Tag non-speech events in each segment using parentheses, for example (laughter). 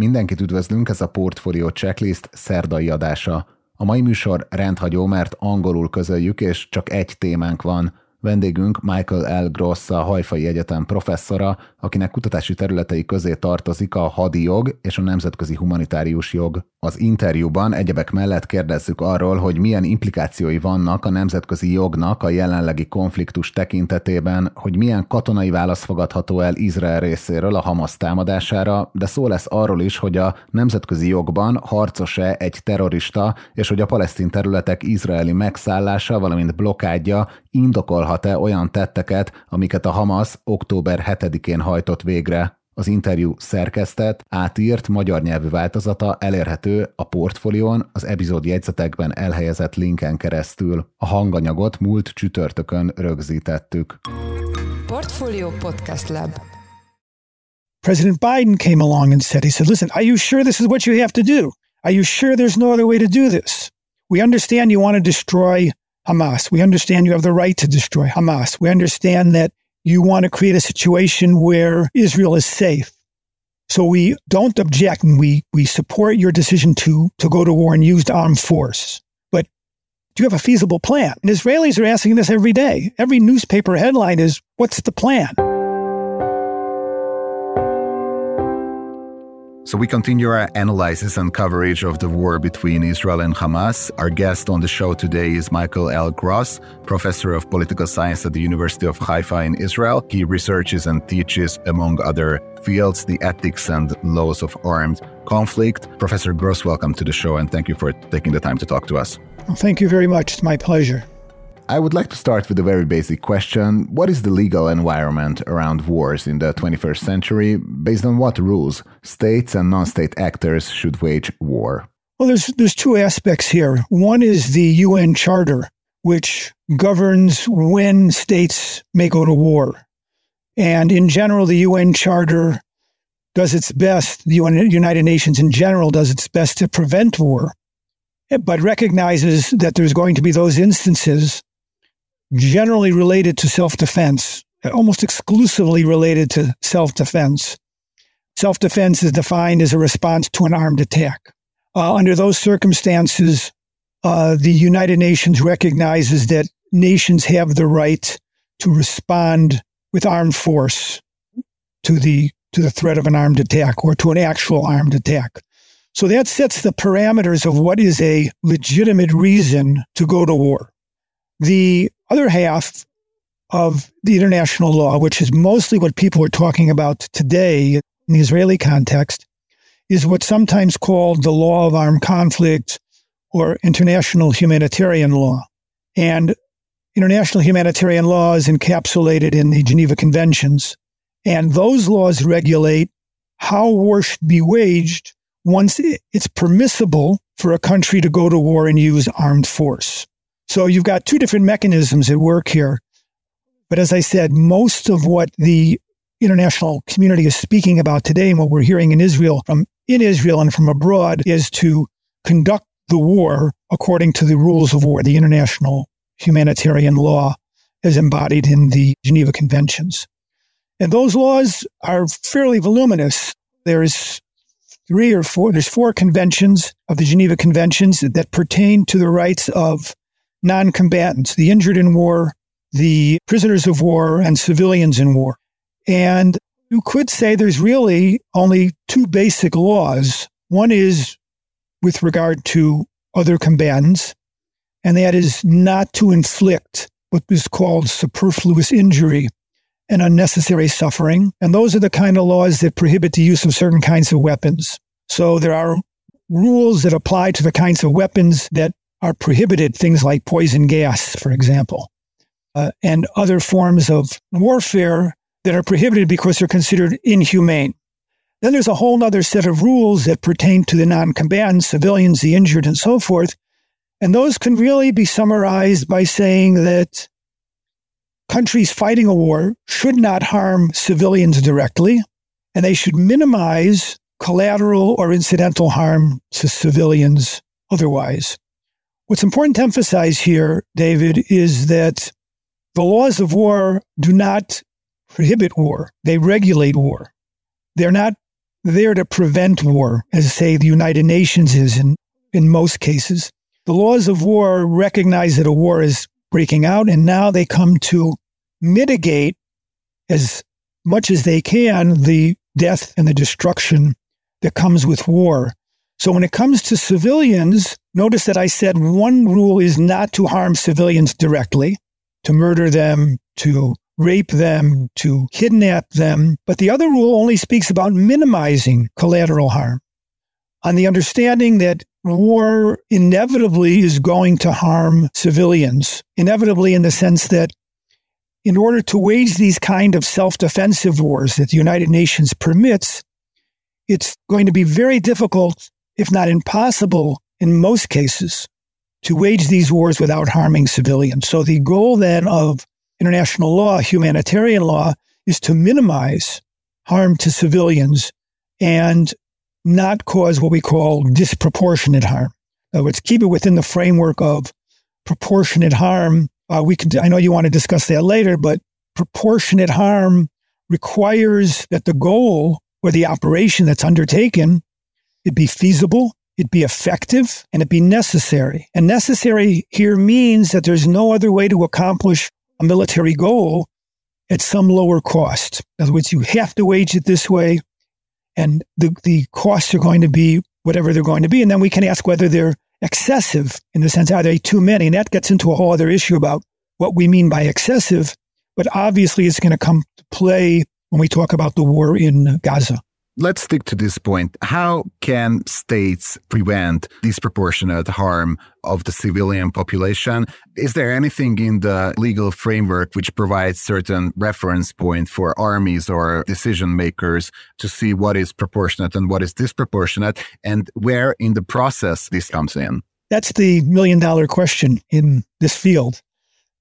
Mindenkit üdvözlünk, ez a Portfolio Checklist szerdai adása. A mai műsor rendhagyó, mert angolul közöljük, és csak egy témánk van – Vendégünk Michael L. Gross, a Hajfai Egyetem professzora, akinek kutatási területei közé tartozik a hadi jog és a nemzetközi humanitárius jog. Az interjúban egyebek mellett kérdezzük arról, hogy milyen implikációi vannak a nemzetközi jognak a jelenlegi konfliktus tekintetében, hogy milyen katonai válasz fogadható el Izrael részéről a Hamas támadására, de szó lesz arról is, hogy a nemzetközi jogban harcos-e egy terrorista, és hogy a palesztin területek izraeli megszállása, valamint blokádja indokolhat-e olyan tetteket, amiket a Hamas október 7-én hajtott végre. Az interjú szerkesztett, átírt magyar nyelvű változata elérhető a portfólión az epizód jegyzetekben elhelyezett linken keresztül. A hanganyagot múlt csütörtökön rögzítettük. Portfolio Podcast Lab President Biden came along and said, he said, listen, are you sure this is what you have to do? Are you sure there's no other way to do this? We understand you want to destroy Hamas. We understand you have the right to destroy Hamas. We understand that you want to create a situation where Israel is safe. So we don't object and we, we support your decision to, to go to war and use armed force. But do you have a feasible plan? And Israelis are asking this every day. Every newspaper headline is, what's the plan? So we continue our analysis and coverage of the war between Israel and Hamas. Our guest on the show today is Michael L. Gross, professor of political science at the University of Haifa in Israel. He researches and teaches, among other fields, the ethics and laws of armed conflict. Professor Gross, welcome to the show and thank you for taking the time to talk to us. Well, thank you very much. It's my pleasure. I would like to start with a very basic question. What is the legal environment around wars in the 21st century? Based on what rules states and non state actors should wage war? Well, there's, there's two aspects here. One is the UN Charter, which governs when states may go to war. And in general, the UN Charter does its best, the United Nations in general does its best to prevent war, but recognizes that there's going to be those instances generally related to self defense, almost exclusively related to self defense. Self defense is defined as a response to an armed attack. Uh, under those circumstances, uh, the United Nations recognizes that nations have the right to respond with armed force to the to the threat of an armed attack or to an actual armed attack. So that sets the parameters of what is a legitimate reason to go to war. The other half of the international law, which is mostly what people are talking about today in the Israeli context, is what's sometimes called the law of armed conflict or international humanitarian law. And international humanitarian law is encapsulated in the Geneva Conventions. And those laws regulate how war should be waged once it's permissible for a country to go to war and use armed force. So you've got two different mechanisms at work here. But as I said, most of what the international community is speaking about today and what we're hearing in Israel from in Israel and from abroad is to conduct the war according to the rules of war, the international humanitarian law as embodied in the Geneva Conventions. And those laws are fairly voluminous. There's three or four, there's four conventions of the Geneva Conventions that pertain to the rights of non combatants, the injured in war, the prisoners of war, and civilians in war. And you could say there's really only two basic laws. One is with regard to other combatants, and that is not to inflict what is called superfluous injury and unnecessary suffering. And those are the kind of laws that prohibit the use of certain kinds of weapons. So there are rules that apply to the kinds of weapons that are prohibited, things like poison gas, for example, uh, and other forms of warfare that are prohibited because they're considered inhumane. Then there's a whole other set of rules that pertain to the non combatants, civilians, the injured, and so forth. And those can really be summarized by saying that countries fighting a war should not harm civilians directly, and they should minimize collateral or incidental harm to civilians otherwise. What's important to emphasize here, David, is that the laws of war do not prohibit war. They regulate war. They're not there to prevent war, as say the United Nations is in, in most cases. The laws of war recognize that a war is breaking out, and now they come to mitigate as much as they can the death and the destruction that comes with war. So when it comes to civilians, notice that I said one rule is not to harm civilians directly, to murder them, to rape them, to kidnap them. But the other rule only speaks about minimizing collateral harm on the understanding that war inevitably is going to harm civilians, inevitably in the sense that in order to wage these kind of self-defensive wars that the United Nations permits, it's going to be very difficult, if not impossible, in most cases, to wage these wars without harming civilians. So the goal then of international law, humanitarian law, is to minimize harm to civilians and not cause what we call disproportionate harm. In other words, keep it within the framework of proportionate harm. Uh, we can, I know you want to discuss that later, but proportionate harm requires that the goal or the operation that's undertaken it be feasible, it be effective, and it be necessary. And necessary here means that there's no other way to accomplish a military goal at some lower cost. In other words, you have to wage it this way, and the, the costs are going to be whatever they're going to be. And then we can ask whether they're excessive in the sense, are they too many? And that gets into a whole other issue about what we mean by excessive. But obviously, it's going to come to play when we talk about the war in Gaza let's stick to this point. How can states prevent disproportionate harm of the civilian population? Is there anything in the legal framework which provides certain reference point for armies or decision makers to see what is proportionate and what is disproportionate and where in the process this comes in? That's the million dollar question in this field.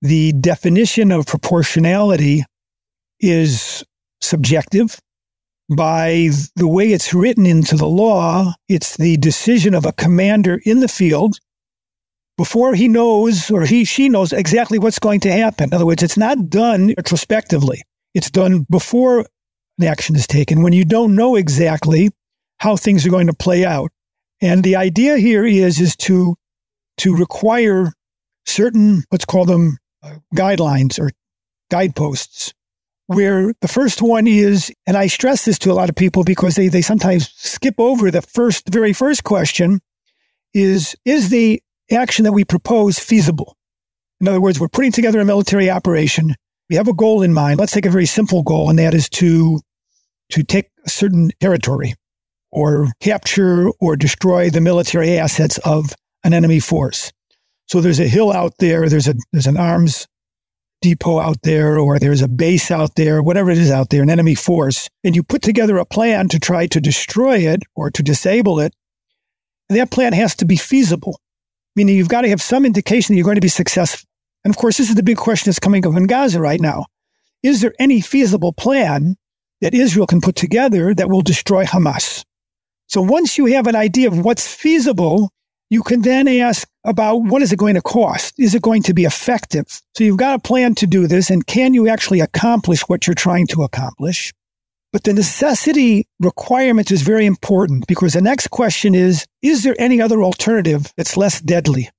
The definition of proportionality is subjective by the way it's written into the law, it's the decision of a commander in the field before he knows or he she knows exactly what's going to happen. In other words, it's not done retrospectively. It's done before an action is taken when you don't know exactly how things are going to play out. And the idea here is is to to require certain let's call them uh, guidelines or guideposts where the first one is, and I stress this to a lot of people because they, they sometimes skip over the first, very first question is, is the action that we propose feasible? In other words, we're putting together a military operation. We have a goal in mind. Let's take a very simple goal, and that is to, to take a certain territory or capture or destroy the military assets of an enemy force. So there's a hill out there. There's a, there's an arms depot out there or there's a base out there, whatever it is out there, an enemy force, and you put together a plan to try to destroy it or to disable it, that plan has to be feasible, meaning you've got to have some indication that you're going to be successful. And of course, this is the big question that's coming up in Gaza right now. Is there any feasible plan that Israel can put together that will destroy Hamas? So once you have an idea of what's feasible, you can then ask about what is it going to cost? Is it going to be effective? So you've got a plan to do this and can you actually accomplish what you're trying to accomplish? But the necessity requirement is very important because the next question is, is there any other alternative that's less deadly?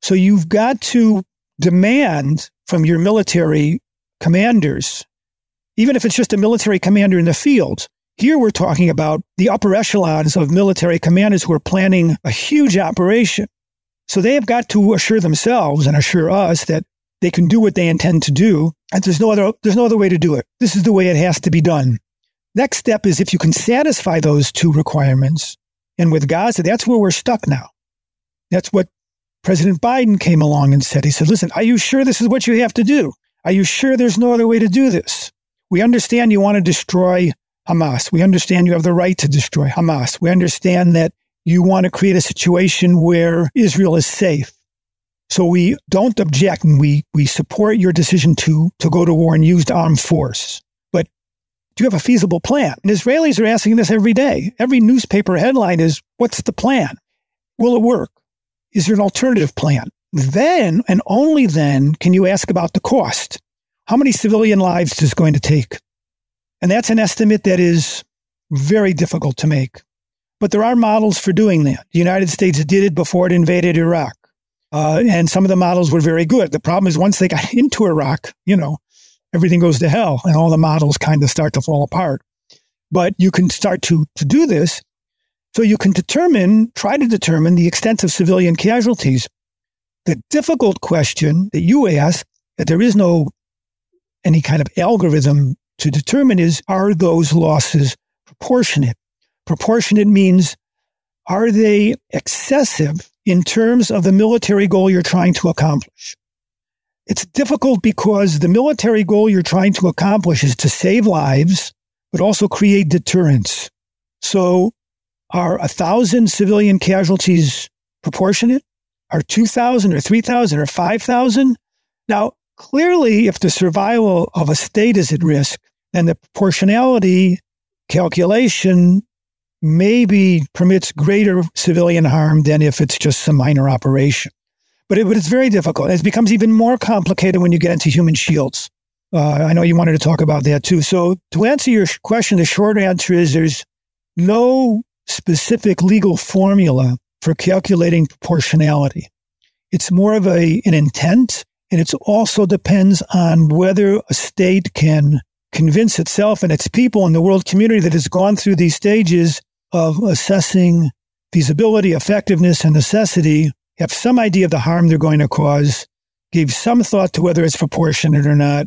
So you've got to demand from your military commanders, even if it's just a military commander in the field, here we're talking about the upper echelons of military commanders who are planning a huge operation. So they have got to assure themselves and assure us that they can do what they intend to do. And there's no other, there's no other way to do it. This is the way it has to be done. Next step is if you can satisfy those two requirements. And with Gaza, that's where we're stuck now. That's what President Biden came along and said. He said, listen, are you sure this is what you have to do? Are you sure there's no other way to do this? We understand you want to destroy Hamas. We understand you have the right to destroy Hamas. We understand that you want to create a situation where Israel is safe. So we don't object and we, we support your decision to, to go to war and use armed force. But do you have a feasible plan? And Israelis are asking this every day. Every newspaper headline is, what's the plan? Will it work? Is there an alternative plan? Then and only then can you ask about the cost. How many civilian lives is going to take? And that's an estimate that is very difficult to make. But there are models for doing that. The United States did it before it invaded Iraq. Uh, and some of the models were very good. The problem is once they got (laughs) into Iraq, you know, everything goes to hell and all the models kind of start to fall apart. But you can start to, to do this. So you can determine, try to determine the extent of civilian casualties. The difficult question that you ask that there is no any kind of algorithm to determine is are those losses proportionate? Proportionate means are they excessive in terms of the military goal you're trying to accomplish? It's difficult because the military goal you're trying to accomplish is to save lives, but also create deterrence. So are a thousand civilian casualties proportionate? Are 2,000 or 3,000 or 5,000? Now, clearly, if the survival of a state is at risk, then the proportionality calculation maybe permits greater civilian harm than if it's just some minor operation. But, it, but it's very difficult. It becomes even more complicated when you get into human shields. Uh, I know you wanted to talk about that too. So to answer your question, the short answer is there's no specific legal formula for calculating proportionality. It's more of a, an intent, and it also depends on whether a state can convince itself and its people and the world community that has gone through these stages of assessing feasibility, effectiveness, and necessity, have some idea of the harm they're going to cause, gave some thought to whether it's proportionate or not,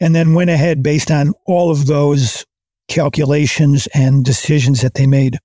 and then went ahead based on all of those calculations and decisions that they made.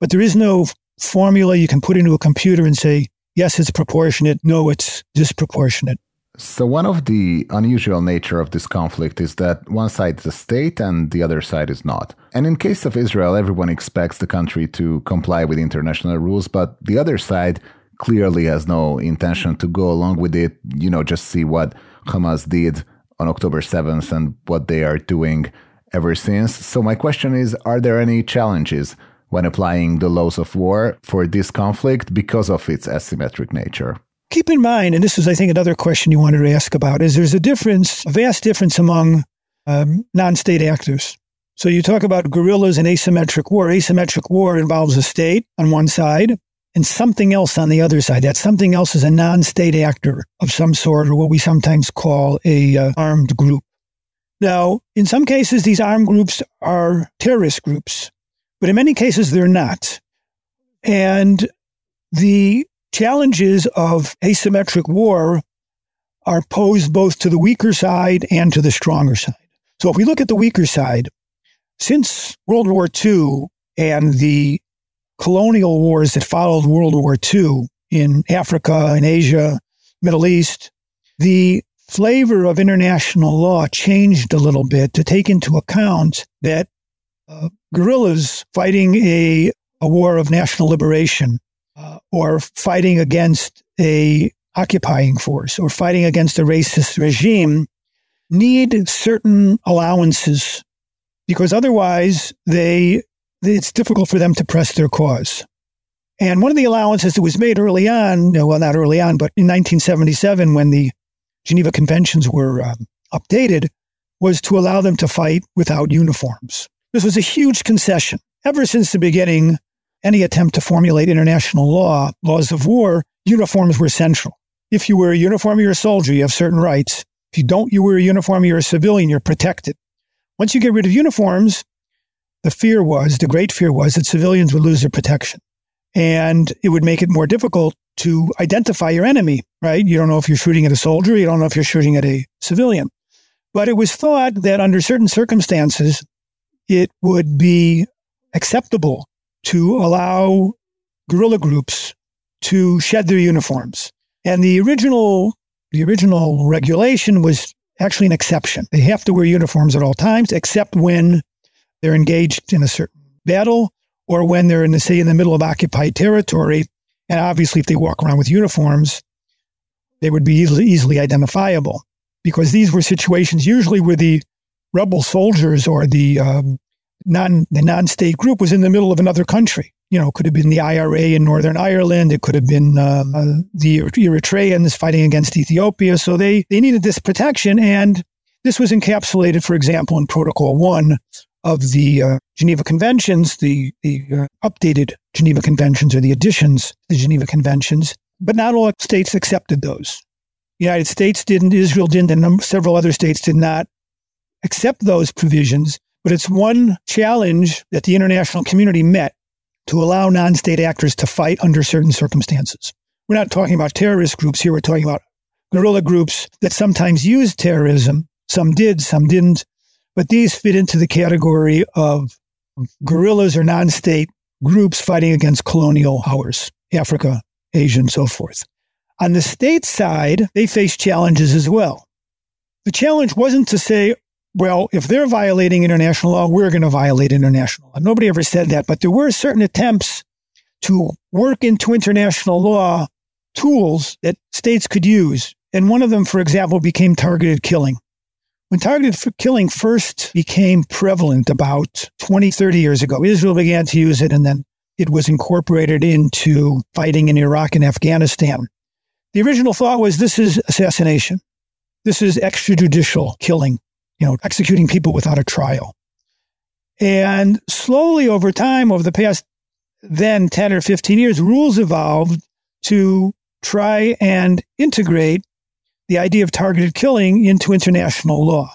But there is no formula you can put into a computer and say, yes, it's proportionate. No, it's disproportionate. So, one of the unusual nature of this conflict is that one side is a state and the other side is not. And in case of Israel, everyone expects the country to comply with international rules, but the other side clearly has no intention to go along with it. You know, just see what Hamas did on October 7th and what they are doing ever since. So, my question is Are there any challenges when applying the laws of war for this conflict because of its asymmetric nature? Keep in mind, and this is, I think, another question you wanted to ask about, is there's a difference, a vast difference among um, non state actors. So you talk about guerrillas and asymmetric war. Asymmetric war involves a state on one side and something else on the other side. That something else is a non state actor of some sort, or what we sometimes call a uh, armed group. Now, in some cases, these armed groups are terrorist groups, but in many cases, they're not. And the challenges of asymmetric war are posed both to the weaker side and to the stronger side. So if we look at the weaker side, since World War II and the colonial wars that followed World War II in Africa and Asia, Middle East, the flavor of international law changed a little bit to take into account that uh, guerrillas fighting a, a war of national liberation uh, or fighting against a occupying force or fighting against a racist regime need certain allowances because otherwise they it's difficult for them to press their cause. And one of the allowances that was made early on, well, not early on, but in 1977, when the Geneva Conventions were um, updated, was to allow them to fight without uniforms. This was a huge concession. Ever since the beginning, any attempt to formulate international law, laws of war, uniforms were central. If you wear a uniform, you're a soldier, you have certain rights. If you don't, you wear a uniform, you're a civilian, you're protected. Once you get rid of uniforms, the fear was, the great fear was that civilians would lose their protection. And it would make it more difficult to identify your enemy, right? You don't know if you're shooting at a soldier, you don't know if you're shooting at a civilian. But it was thought that under certain circumstances, it would be acceptable to allow guerrilla groups to shed their uniforms. And the original, the original regulation was actually an exception. They have to wear uniforms at all times, except when they're engaged in a certain battle or when they're in the, say, in the middle of occupied territory. And obviously, if they walk around with uniforms, they would be easily, easily identifiable because these were situations usually where the rebel soldiers or the um, non the non-state group was in the middle of another country. You know, could have been the IRA in Northern Ireland. It could have been uh, uh, the Eritreans fighting against Ethiopia. So they they needed this protection, and this was encapsulated, for example, in Protocol One of the uh, Geneva Conventions, the, the uh, updated Geneva Conventions or the additions to the Geneva Conventions, but not all states accepted those. The United States didn't, Israel didn't, and several other states did not accept those provisions. But it's one challenge that the international community met to allow non state actors to fight under certain circumstances. We're not talking about terrorist groups here, we're talking about guerrilla groups that sometimes use terrorism. Some did, some didn't. But these fit into the category of guerrillas or non state groups fighting against colonial powers, Africa, Asia, and so forth. On the state side, they face challenges as well. The challenge wasn't to say, well, if they're violating international law, we're going to violate international law. Nobody ever said that, but there were certain attempts to work into international law tools that states could use. And one of them, for example, became targeted killing. When targeted killing first became prevalent about 20, 30 years ago, Israel began to use it and then it was incorporated into fighting in Iraq and Afghanistan. The original thought was this is assassination. This is extrajudicial killing, you know, executing people without a trial. And slowly over time, over the past then 10 or 15 years, rules evolved to try and integrate the idea of targeted killing into international law.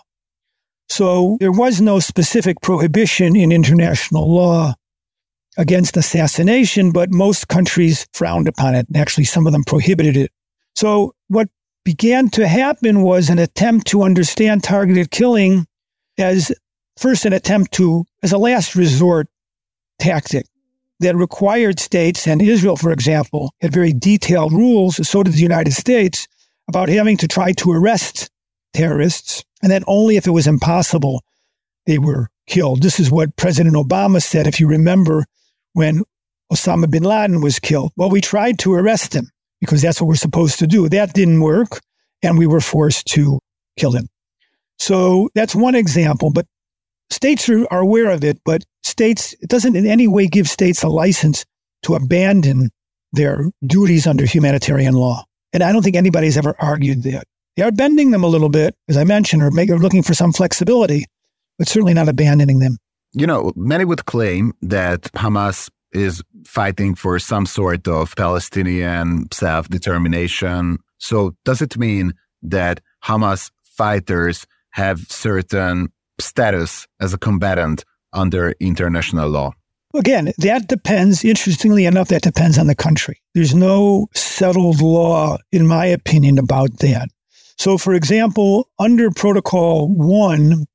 So there was no specific prohibition in international law against assassination, but most countries frowned upon it. And actually, some of them prohibited it. So what began to happen was an attempt to understand targeted killing as first an attempt to, as a last resort tactic that required states, and Israel, for example, had very detailed rules, so did the United States, about having to try to arrest terrorists, and that only if it was impossible they were killed. This is what President Obama said, if you remember, when Osama bin Laden was killed. Well, we tried to arrest him because that's what we're supposed to do. That didn't work, and we were forced to kill him. So that's one example, but states are, are aware of it, but states, it doesn't in any way give states a license to abandon their duties under humanitarian law. And I don't think anybody's ever argued that. They are bending them a little bit, as I mentioned, or maybe looking for some flexibility, but certainly not abandoning them. You know, many would claim that Hamas is fighting for some sort of Palestinian self determination. So, does it mean that Hamas fighters have certain status as a combatant under international law? Again, that depends, interestingly enough, that depends on the country. There's no settled law, in my opinion, about that. So, for example, under Protocol 1,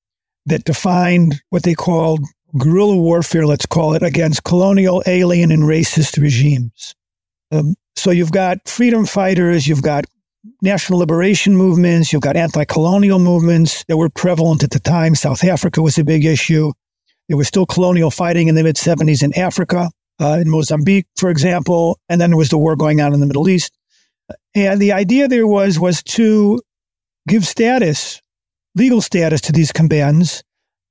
that defined what they called guerrilla warfare, let's call it, against colonial, alien, and racist regimes. Um, so, you've got freedom fighters, you've got national liberation movements, you've got anti colonial movements that were prevalent at the time. South Africa was a big issue. There was still colonial fighting in the mid 70s in Africa, uh, in Mozambique, for example, and then there was the war going on in the Middle East. And the idea there was was to give status, legal status to these combatants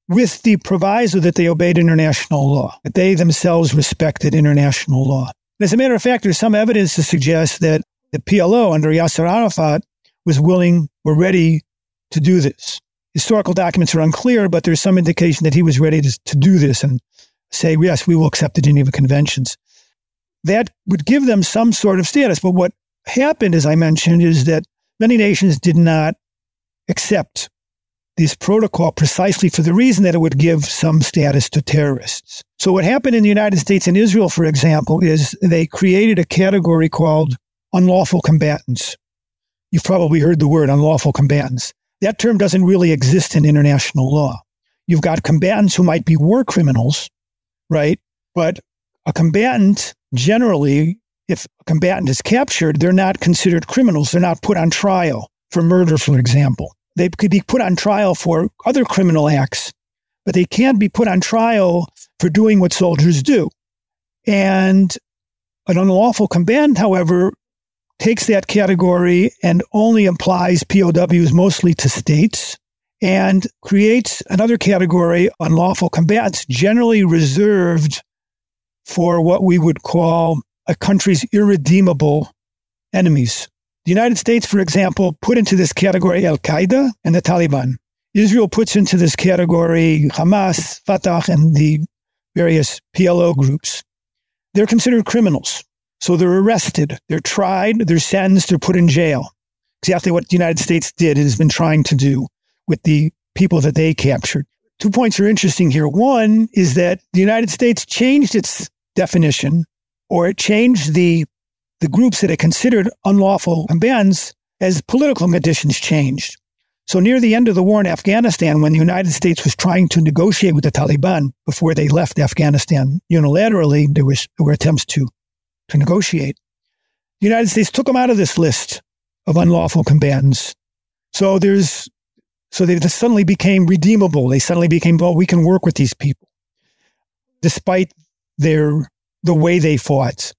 with the proviso that they obeyed international law, that they themselves respected international law. As a matter of fact, there's some evidence to suggest that the PLO under Yasser Arafat was willing or ready to do this historical documents are unclear, but there's some indication that he was ready to, to do this and say, yes, we will accept the Geneva Conventions. That would give them some sort of status. But what happened, as I mentioned, is that many nations did not accept this protocol precisely for the reason that it would give some status to terrorists. So what happened in the United States and Israel, for example, is they created a category called unlawful combatants. You've probably heard the word unlawful combatants. That term doesn't really exist in international law. You've got combatants who might be war criminals, right? But a combatant generally, if a combatant is captured, they're not considered criminals. They're not put on trial for murder, for example. They could be put on trial for other criminal acts, but they can't be put on trial for doing what soldiers do. And an unlawful combatant, however, takes that category and only applies POWs mostly to states and creates another category, unlawful combatants, generally reserved for what we would call a country's irredeemable enemies. The United States, for example, put into this category Al Qaeda and the Taliban. Israel puts into this category Hamas, Fatah, and the various PLO groups. They're considered criminals. So they're arrested, they're tried, they're sentenced, they're put in jail. Exactly what the United States did, and has been trying to do with the people that they captured. Two points are interesting here. One is that the United States changed its definition, or it changed the the groups that it considered unlawful combatants as political conditions changed. So near the end of the war in Afghanistan, when the United States was trying to negotiate with the Taliban before they left Afghanistan unilaterally, there, was, there were attempts to, to negotiate. The United States took them out of this list of unlawful combatants. So there's so they suddenly became redeemable. They suddenly became, well, we can work with these people, despite their the way they fought.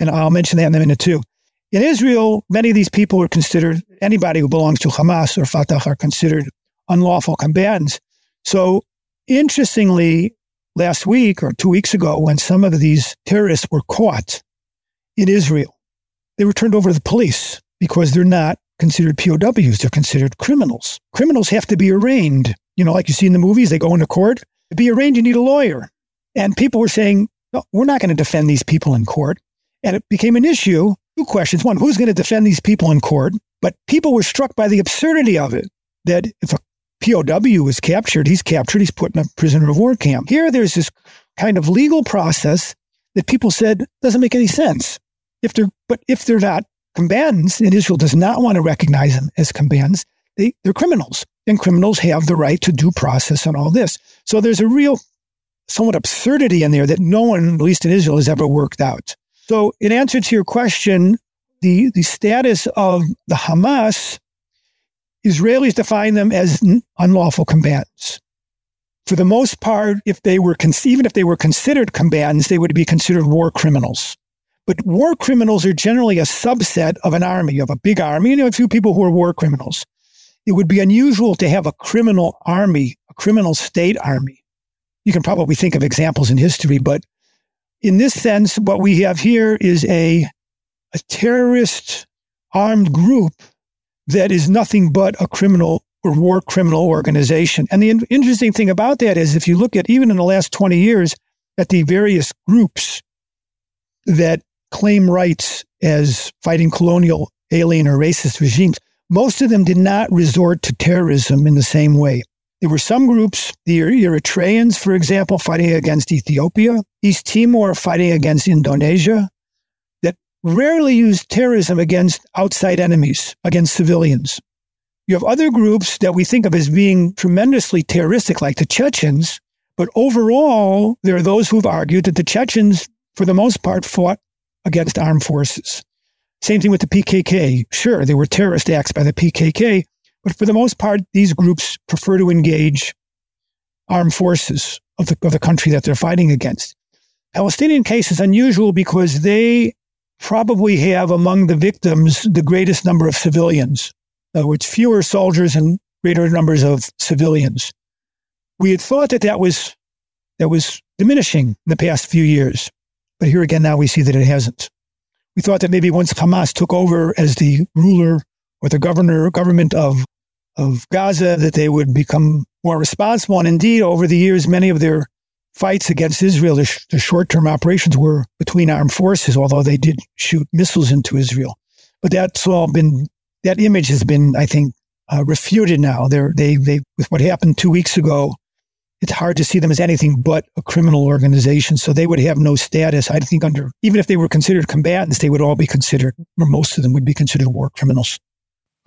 And I'll mention that in a minute too. In Israel, many of these people are considered anybody who belongs to Hamas or Fatah are considered unlawful combatants. So interestingly, last week or two weeks ago, when some of these terrorists were caught in Israel, they were turned over to the police because they're not considered POWs. They're considered criminals. Criminals have to be arraigned. You know, like you see in the movies, they go into court. To be arraigned, you need a lawyer. And people were saying, no, we're not going to defend these people in court. And it became an issue. Two questions. One, who's going to defend these people in court? But people were struck by the absurdity of it that if a POW is captured, he's captured, he's put in a prisoner of war camp. Here, there's this kind of legal process that people said doesn't make any sense. If they're, but if they're not combatants, and Israel does not want to recognize them as combatants, they, they're criminals. And criminals have the right to due process and all this. So there's a real, somewhat absurdity in there that no one, at least in Israel, has ever worked out. So, in answer to your question, the, the status of the Hamas, Israelis define them as unlawful combatants. For the most part, if they were, even if they were considered combatants, they would be considered war criminals. But war criminals are generally a subset of an army, of a big army. And you know, a few people who are war criminals. It would be unusual to have a criminal army, a criminal state army. You can probably think of examples in history, but in this sense, what we have here is a, a terrorist armed group that is nothing but a criminal or war criminal organization. And the in- interesting thing about that is if you look at even in the last 20 years at the various groups that claim rights as fighting colonial, alien, or racist regimes, most of them did not resort to terrorism in the same way. There were some groups, the Eritreans, for example, fighting against Ethiopia, East Timor fighting against Indonesia, that rarely used terrorism against outside enemies, against civilians. You have other groups that we think of as being tremendously terroristic, like the Chechens, but overall, there are those who've argued that the Chechens, for the most part, fought against armed forces. Same thing with the PKK. Sure, there were terrorist acts by the PKK, but for the most part, these groups prefer to engage armed forces of the, of the country that they're fighting against. Palestinian case is unusual because they probably have among the victims the greatest number of civilians. In other words, fewer soldiers and greater numbers of civilians. We had thought that that was, that was diminishing in the past few years. But here again, now we see that it hasn't. We thought that maybe once Hamas took over as the ruler or the governor, government of, of Gaza, that they would become more responsible. And indeed, over the years, many of their fights against Israel, the, sh- the short term operations were between armed forces, although they did shoot missiles into Israel. But that's all been, that image has been, I think, uh, refuted now. They're, they, they, with what happened two weeks ago, it's hard to see them as anything but a criminal organization. So they would have no status. I think under, even if they were considered combatants, they would all be considered, or most of them would be considered war criminals.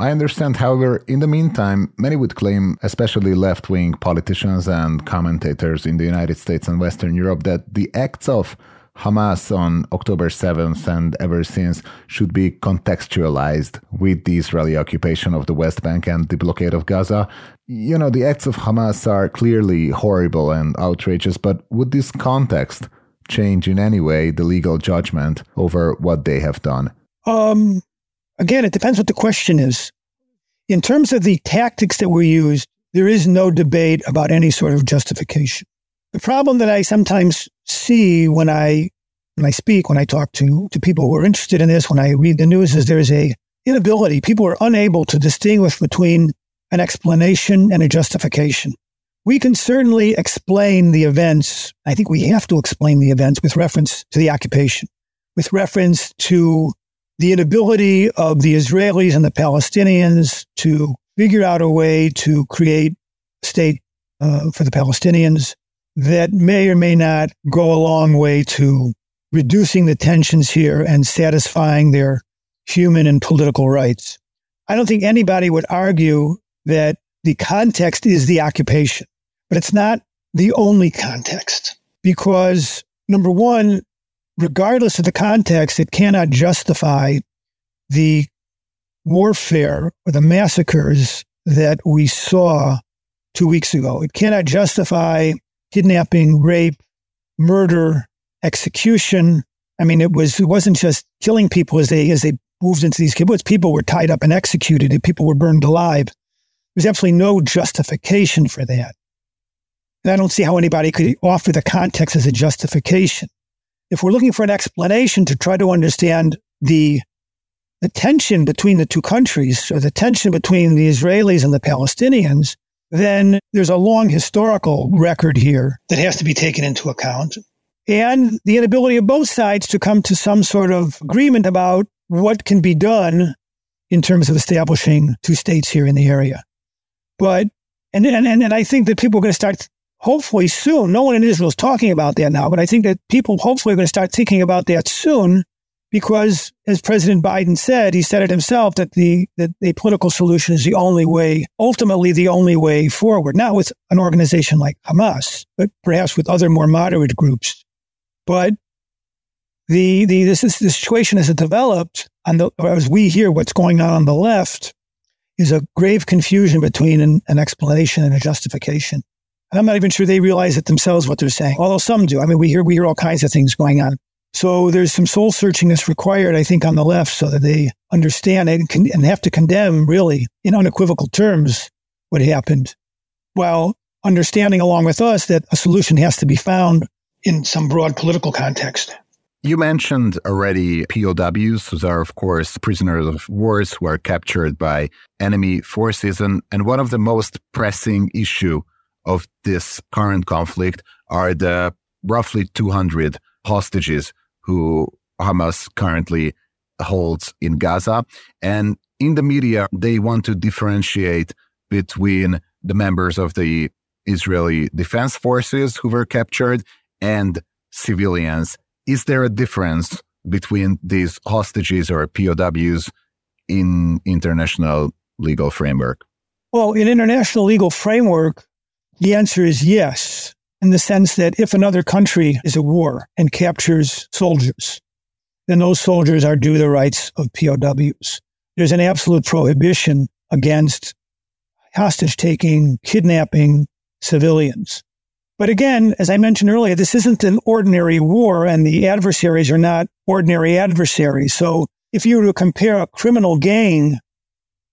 I understand, however, in the meantime, many would claim, especially left wing politicians and commentators in the United States and Western Europe, that the acts of Hamas on October 7th and ever since should be contextualized with the Israeli occupation of the West Bank and the blockade of Gaza. You know, the acts of Hamas are clearly horrible and outrageous, but would this context change in any way the legal judgment over what they have done? Um, again, it depends what the question is. In terms of the tactics that were used, there is no debate about any sort of justification. The problem that I sometimes see when I when I speak, when I talk to to people who are interested in this, when I read the news, is there's a inability. People are unable to distinguish between an explanation and a justification. We can certainly explain the events. I think we have to explain the events with reference to the occupation, with reference to the inability of the Israelis and the Palestinians to figure out a way to create a state uh, for the Palestinians that may or may not go a long way to reducing the tensions here and satisfying their human and political rights. I don't think anybody would argue that the context is the occupation, but it's not the only context because number one, regardless of the context, it cannot justify the warfare or the massacres that we saw two weeks ago. It cannot justify kidnapping, rape, murder, execution. I mean, it was it wasn't just killing people as they as they moved into these kibbutz. People were tied up and executed, and people were burned alive. There's absolutely no justification for that. And I don't see how anybody could offer the context as a justification. If we're looking for an explanation to try to understand the the tension between the two countries, or the tension between the Israelis and the Palestinians, then there's a long historical record here that has to be taken into account. And the inability of both sides to come to some sort of agreement about what can be done in terms of establishing two states here in the area. But, and, and, and I think that people are going to start, hopefully soon, no one in Israel is talking about that now, but I think that people hopefully are going to start thinking about that soon because as President Biden said, he said it himself that the that a political solution is the only way, ultimately the only way forward. Not with an organization like Hamas, but perhaps with other more moderate groups. But the the this is the situation as it developed, and the, as we hear what's going on on the left, is a grave confusion between an, an explanation and a justification. And I'm not even sure they realize it themselves what they're saying, although some do. I mean, we hear we hear all kinds of things going on. So there's some soul searching that's required, I think, on the left so that they understand and, can, and have to condemn, really, in unequivocal terms, what happened, while understanding along with us that a solution has to be found in some broad political context. You mentioned already POWs, who are, of course, prisoners of wars who are captured by enemy forces. And, and one of the most pressing issue of this current conflict are the roughly 200 hostages who Hamas currently holds in Gaza. And in the media, they want to differentiate between the members of the Israeli Defense Forces who were captured and civilians. Is there a difference between these hostages or POWs in international legal framework? Well, in international legal framework, the answer is yes in the sense that if another country is at war and captures soldiers, then those soldiers are due the rights of POWs. There's an absolute prohibition against hostage taking, kidnapping civilians. But again, as I mentioned earlier, this isn't an ordinary war and the adversaries are not ordinary adversaries. So if you were to compare a criminal gang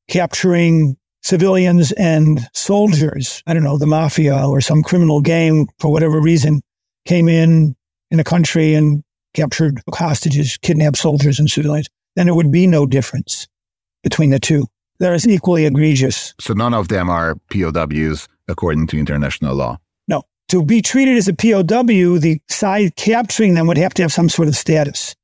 capturing civilians and soldiers. I don't know, the mafia or some criminal gang for whatever reason came in in a country and captured hostages, kidnapped soldiers and civilians, then there would be no difference between the two. They're as equally egregious. So none of them are POWs according to international law. No. To be treated as a POW, the side capturing them would have to have some sort of status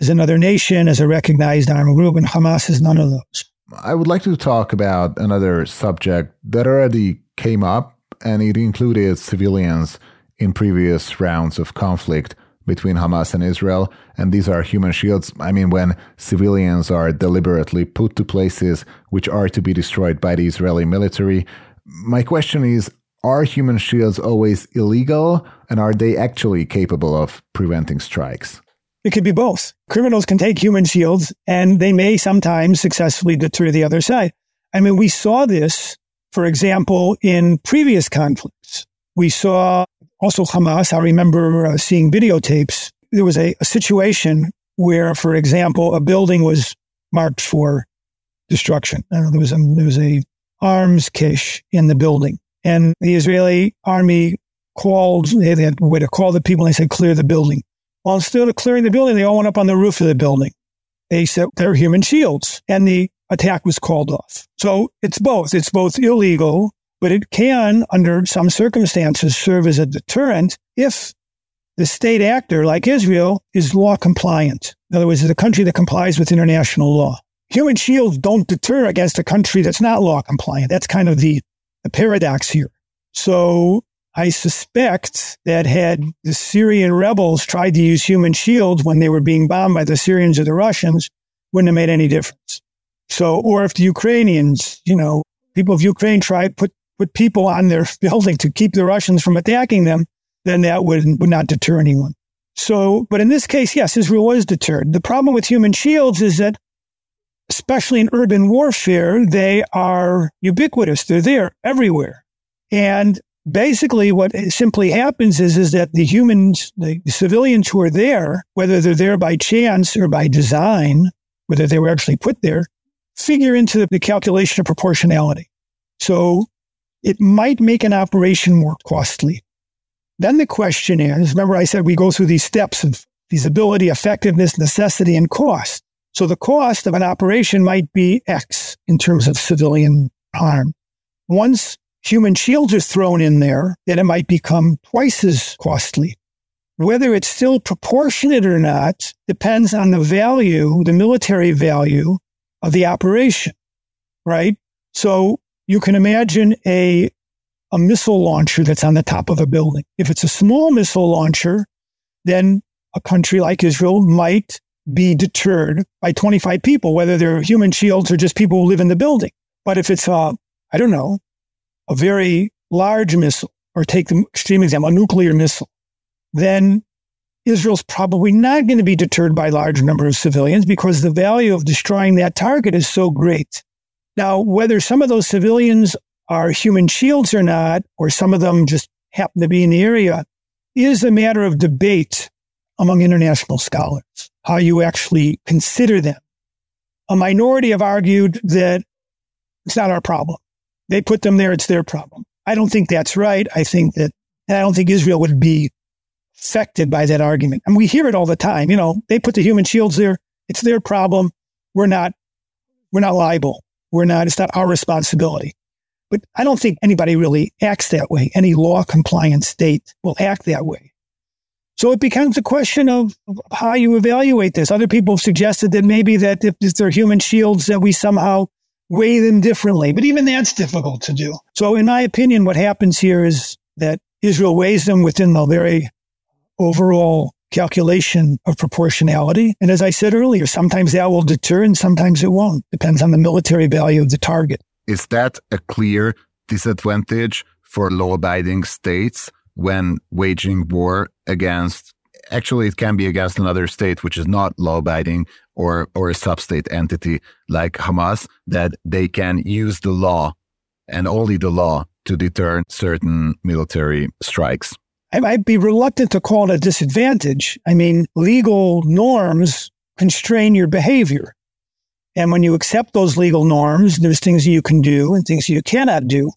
as another nation, as a recognized armed group, and Hamas is none of those. I would like to talk about another subject that already came up, and it included civilians in previous rounds of conflict between Hamas and Israel. And these are human shields. I mean, when civilians are deliberately put to places which are to be destroyed by the Israeli military. My question is Are human shields always illegal? And are they actually capable of preventing strikes? It could be both. Criminals can take human shields and they may sometimes successfully deter the other side. I mean, we saw this, for example, in previous conflicts. We saw also Hamas. I remember uh, seeing videotapes. There was a, a situation where, for example, a building was marked for destruction. Know, there was a, there was a arms cache in the building and the Israeli army called, they had a way to call the people and they said, clear the building. While instead of clearing the building, they all went up on the roof of the building. They said they're human shields. And the attack was called off. So it's both. It's both illegal, but it can, under some circumstances, serve as a deterrent if the state actor, like Israel, is law compliant. In other words, is a country that complies with international law. Human shields don't deter against a country that's not law compliant. That's kind of the, the paradox here. So I suspect that had the Syrian rebels tried to use human shields when they were being bombed by the Syrians or the Russians, wouldn't have made any difference. So, or if the Ukrainians, you know, people of Ukraine tried put put people on their (laughs) building to keep the Russians from attacking them, then that would would not deter anyone. So, but in this case, yes, Israel was deterred. The problem with human shields is that, especially in urban warfare, they are ubiquitous. They're there everywhere. And basically what simply happens is, is that the humans, the civilians who are there, whether they're there by chance or by design, whether they were actually put there, figure into the calculation of proportionality. So it might make an operation more costly. Then the question is, remember I said we go through these steps of feasibility, effectiveness, necessity, and cost. So the cost of an operation might be X in terms of civilian harm. Once human shields are thrown in there, then it might become twice as costly. Whether it's still proportionate or not depends on the value, the military value of the operation, right? So you can imagine a, a missile launcher that's on the top of a building. If it's a small missile launcher, then a country like Israel might be deterred by 25 people, whether they're human shields or just people who live in the building. But if it's a, I don't know, a very large missile, or take the extreme example, a nuclear missile, then Israel's probably not going to be deterred by large number of civilians because the value of destroying that target is so great. Now, whether some of those civilians are human shields or not, or some of them just happen to be in the area, is a matter of debate among international scholars, how you actually consider them. A minority have argued that it's not our problem. They put them there. It's their problem. I don't think that's right. I think that, and I don't think Israel would be affected by that argument. And we hear it all the time. You know, they put the human shields there. It's their problem. We're not, we're not liable. We're not, it's not our responsibility. But I don't think anybody really acts that way. Any law compliant state will act that way. So it becomes a question of how you evaluate this. Other people have suggested that maybe that if, they're human shields, that we somehow weigh them differently. But even that's difficult to do. So in my opinion, what happens here is that Israel weighs them within the very overall calculation of proportionality. And as I said earlier, sometimes that will deter and sometimes it won't. Depends on the military value of the target. Is that a clear disadvantage for law abiding states when waging war against actually it can be against another state which is not law abiding or or a sub-state entity like Hamas that they can use the law and only the law to deter certain military strikes. I might be reluctant to call it a disadvantage. I mean, legal norms constrain your behavior. And when you accept those legal norms, there's things you can do and things you cannot do.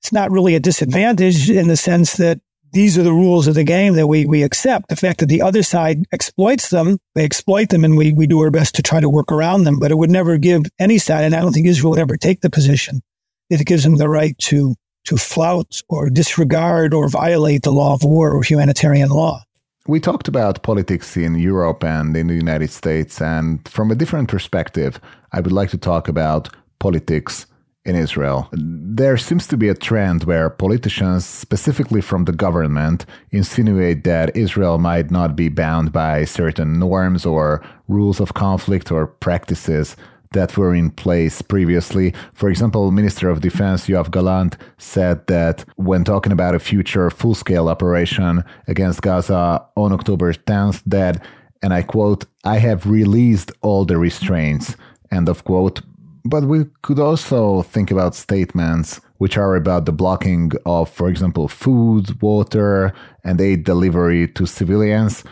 It's not really a disadvantage in the sense that these are the rules of the game that we, we accept. The fact that the other side exploits them, they exploit them and we, we do our best to try to work around them, but it would never give any side. And I don't think Israel would ever take the position that it gives them the right to, to flout or disregard or violate the law of war or humanitarian law. We talked about politics in Europe and in the United States. And from a different perspective, I would like to talk about politics in Israel. There seems to be a trend where politicians, specifically from the government, insinuate that Israel might not be bound by certain norms or rules of conflict or practices that were in place previously. For example, Minister of Defense Yoav Gallant said that when talking about a future full-scale operation against Gaza on October 10th, that, and I quote, I have released all the restraints, end of quote, but we could also think about statements which are about the blocking of, for example, food, water, and aid delivery to civilians.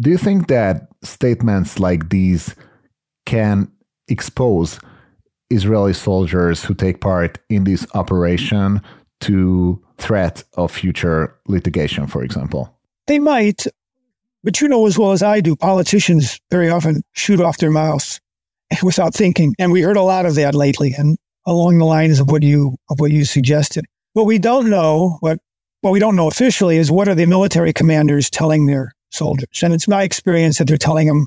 Do you think that statements like these can expose Israeli soldiers who take part in this operation to threat of future litigation, for example? They might, but you know as well as I do, politicians very often shoot off their mouths (laughs) without thinking. And we heard a lot of that lately and along the lines of what you, of what you suggested. What we don't know, what, what we don't know officially is what are the military commanders telling their soldiers? And it's my experience that they're telling them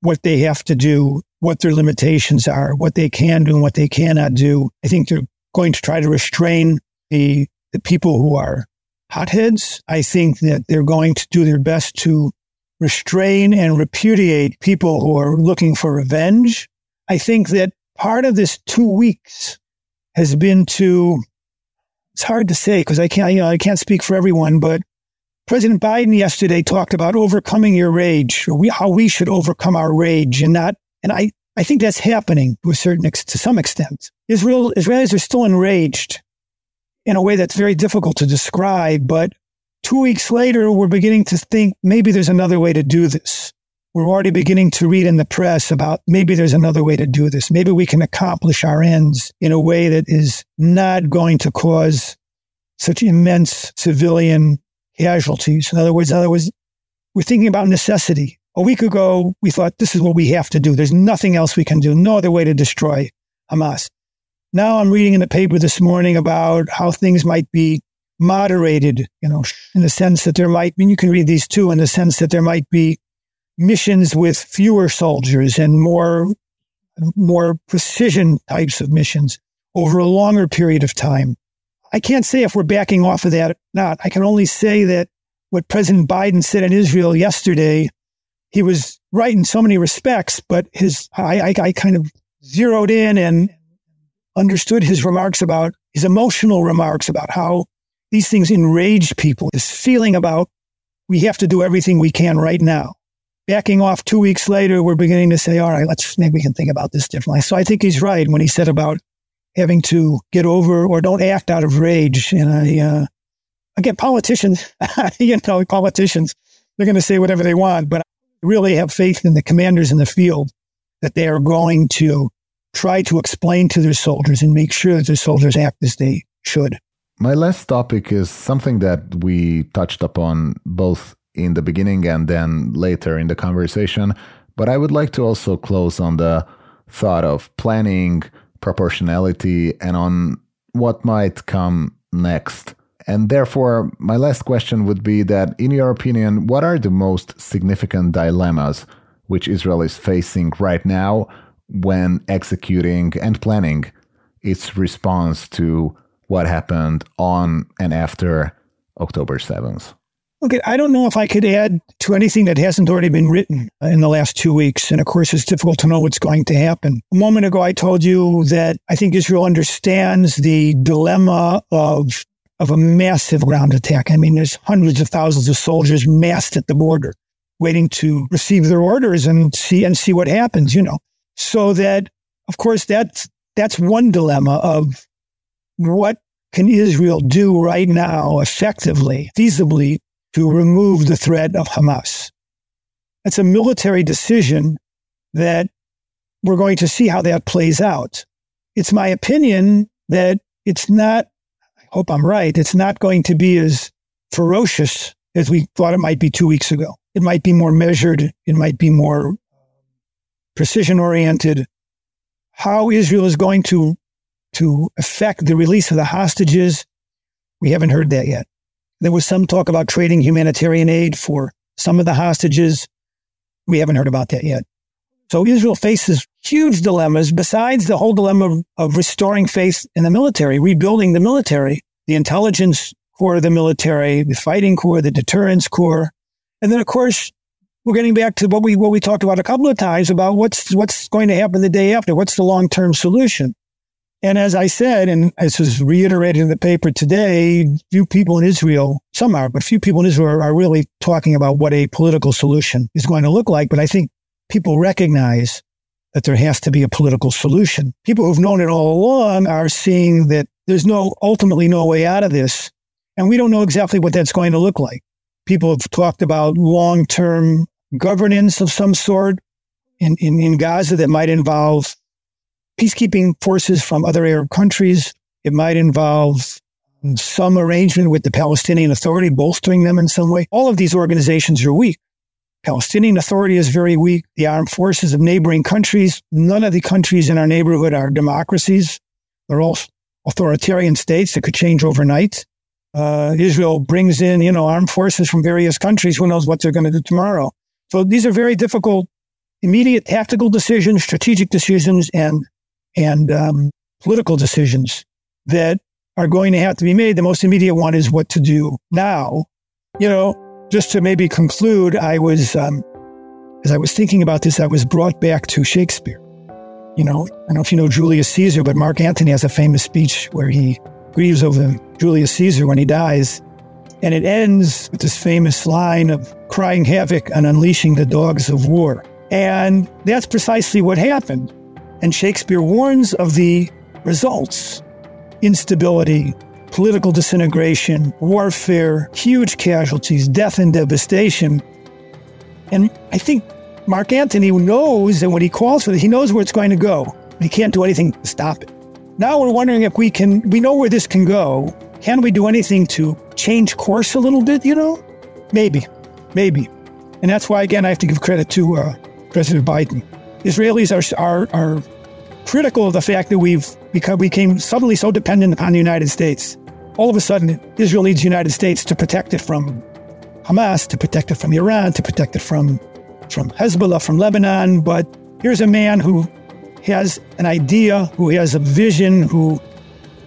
what they have to do, what their limitations are, what they can do and what they cannot do. I think they're going to try to restrain the, the people who are hotheads. I think that they're going to do their best to restrain and repudiate people who are looking for revenge. I think that part of this two weeks has been to, it's hard to say because I can't, you know, I can't speak for everyone, but President Biden yesterday talked about overcoming your rage, or we, how we should overcome our rage and not, and I, I think that's happening to a certain, to some extent. Israel, Israelis are still enraged in a way that's very difficult to describe, but two weeks later, we're beginning to think maybe there's another way to do this. We're already beginning to read in the press about maybe there's another way to do this. Maybe we can accomplish our ends in a way that is not going to cause such immense civilian casualties. In other words, in other words, we're thinking about necessity. A week ago, we thought this is what we have to do. There's nothing else we can do. No other way to destroy Hamas. Now I'm reading in the paper this morning about how things might be moderated, you know, in the sense that there might, I mean, you can read these too, in the sense that there might be missions with fewer soldiers and more, more precision types of missions over a longer period of time. I can't say if we're backing off of that or not. I can only say that what President Biden said in Israel yesterday, he was right in so many respects, but his, I, I, I kind of zeroed in and understood his remarks about his emotional remarks about how these things enrage people. This feeling about we have to do everything we can right now. Backing off two weeks later, we're beginning to say, all right, let's maybe we can think about this differently. So I think he's right when he said about having to get over or don't act out of rage. And I, uh, again, politicians, (laughs) you know, politicians, they're going to say whatever they want, but I really have faith in the commanders in the field that they are going to try to explain to their soldiers and make sure that their soldiers act as they should. My last topic is something that we touched upon both in the beginning and then later in the conversation, but I would like to also close on the thought of planning, proportionality, and on what might come next. And therefore, my last question would be that, in your opinion, what are the most significant dilemmas which Israel is facing right now when executing and planning its response to what happened on and after October 7th. Okay, I don't know if I could add to anything that hasn't already been written in the last two weeks. And of course, it's difficult to know what's going to happen. A moment ago, I told you that I think Israel understands the dilemma of, of a massive ground attack. I mean, there's hundreds of thousands of soldiers massed at the border waiting to receive their orders and see, and see what happens, you know. So that, of course, that's, that's one dilemma of what can Israel do right now effectively, feasibly to remove the threat of Hamas? It's a military decision that we're going to see how that plays out. It's my opinion that it's not, I hope I'm right, it's not going to be as ferocious as we thought it might be two weeks ago. It might be more measured. It might be more um, precision oriented, how Israel is going to, to affect the release of the hostages. We haven't heard that yet. There was some talk about trading humanitarian aid for some of the hostages. We haven't heard about that yet. So Israel faces huge dilemmas besides the whole dilemma of, restoring faith in the military, rebuilding the military, the intelligence corps of the military, the fighting corps, the deterrence corps. And then, of course, we're getting back to what we what we talked about a couple of times about what's what's going to happen the day after. What's the long term solution? And as I said, and as was reiterated in the paper today, few people in Israel, some are, but few people in Israel are really talking about what a political solution is going to look like. But I think people recognize that there has to be a political solution. People who've known it all along are seeing that there's no, ultimately no way out of this. And we don't know exactly what that's going to look like. People have talked about long term governance of some sort in, in, in Gaza that might involve peacekeeping forces from other Arab countries. It might involve some arrangement with the Palestinian Authority, bolstering them in some way. All of these organizations are weak. Palestinian Authority is very weak. The armed forces of neighboring countries, none of the countries in our neighborhood are democracies. They're all authoritarian states that could change overnight. Uh, Israel brings in, you know, armed forces from various countries. Who knows what they're going to do tomorrow? So these are very difficult, immediate tactical decisions, strategic decisions, and and um, political decisions that are going to have to be made. The most immediate one is what to do now. You know, just to maybe conclude, I was um, as I was thinking about this, I was brought back to Shakespeare. You know, I don't know if you know Julius Caesar, but Mark Antony has a famous speech where he grieves over Julius Caesar when he dies. And it ends with this famous line of crying havoc and unleashing the dogs of war. And that's precisely what happened. And Shakespeare warns of the results instability, political disintegration, warfare, huge casualties, death and devastation. And I think Mark Antony knows that when he calls for it, he knows where it's going to go. He can't do anything to stop it. Now we're wondering if we can, we know where this can go. Can we do anything to change course a little bit, you know? Maybe, maybe. And that's why, again, I have to give credit to uh, President Biden. Israelis are, are, are critical of the fact that we've become, became suddenly so dependent upon the United States. All of a sudden, Israel needs the United States to protect it from Hamas, to protect it from Iran, to protect it from from Hezbollah, from Lebanon, but here's a man who has an idea, who has a vision, who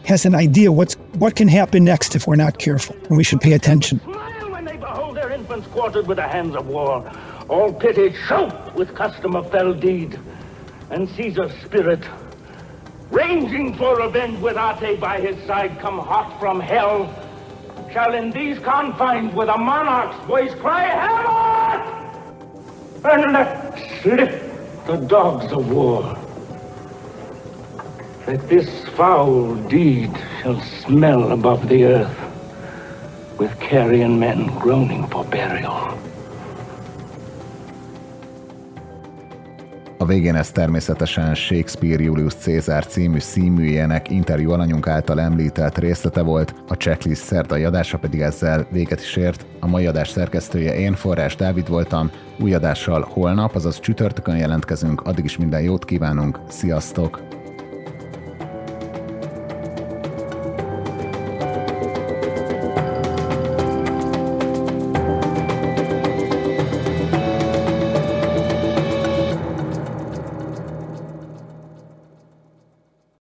has an idea what's what can happen next if we're not careful, and we should pay attention. Smile when they behold their infants quartered with the hands of war, all pitied, shout with custom of fell deed, and Caesar's spirit, ranging for revenge with Ate by his side, come hot from hell, shall in these confines with a monarch's voice cry, Heaven! and let slip the dogs of war. That this foul deed shall smell above the earth, with carrion men groaning for burial. A végén ez természetesen Shakespeare Julius Caesar című színműjének interjú alanyunk által említett részlete volt, a checklist szerdai adása pedig ezzel véget is ért. A mai adás szerkesztője én, Forrás Dávid voltam, új adással holnap, azaz csütörtökön jelentkezünk, addig is minden jót kívánunk, sziasztok!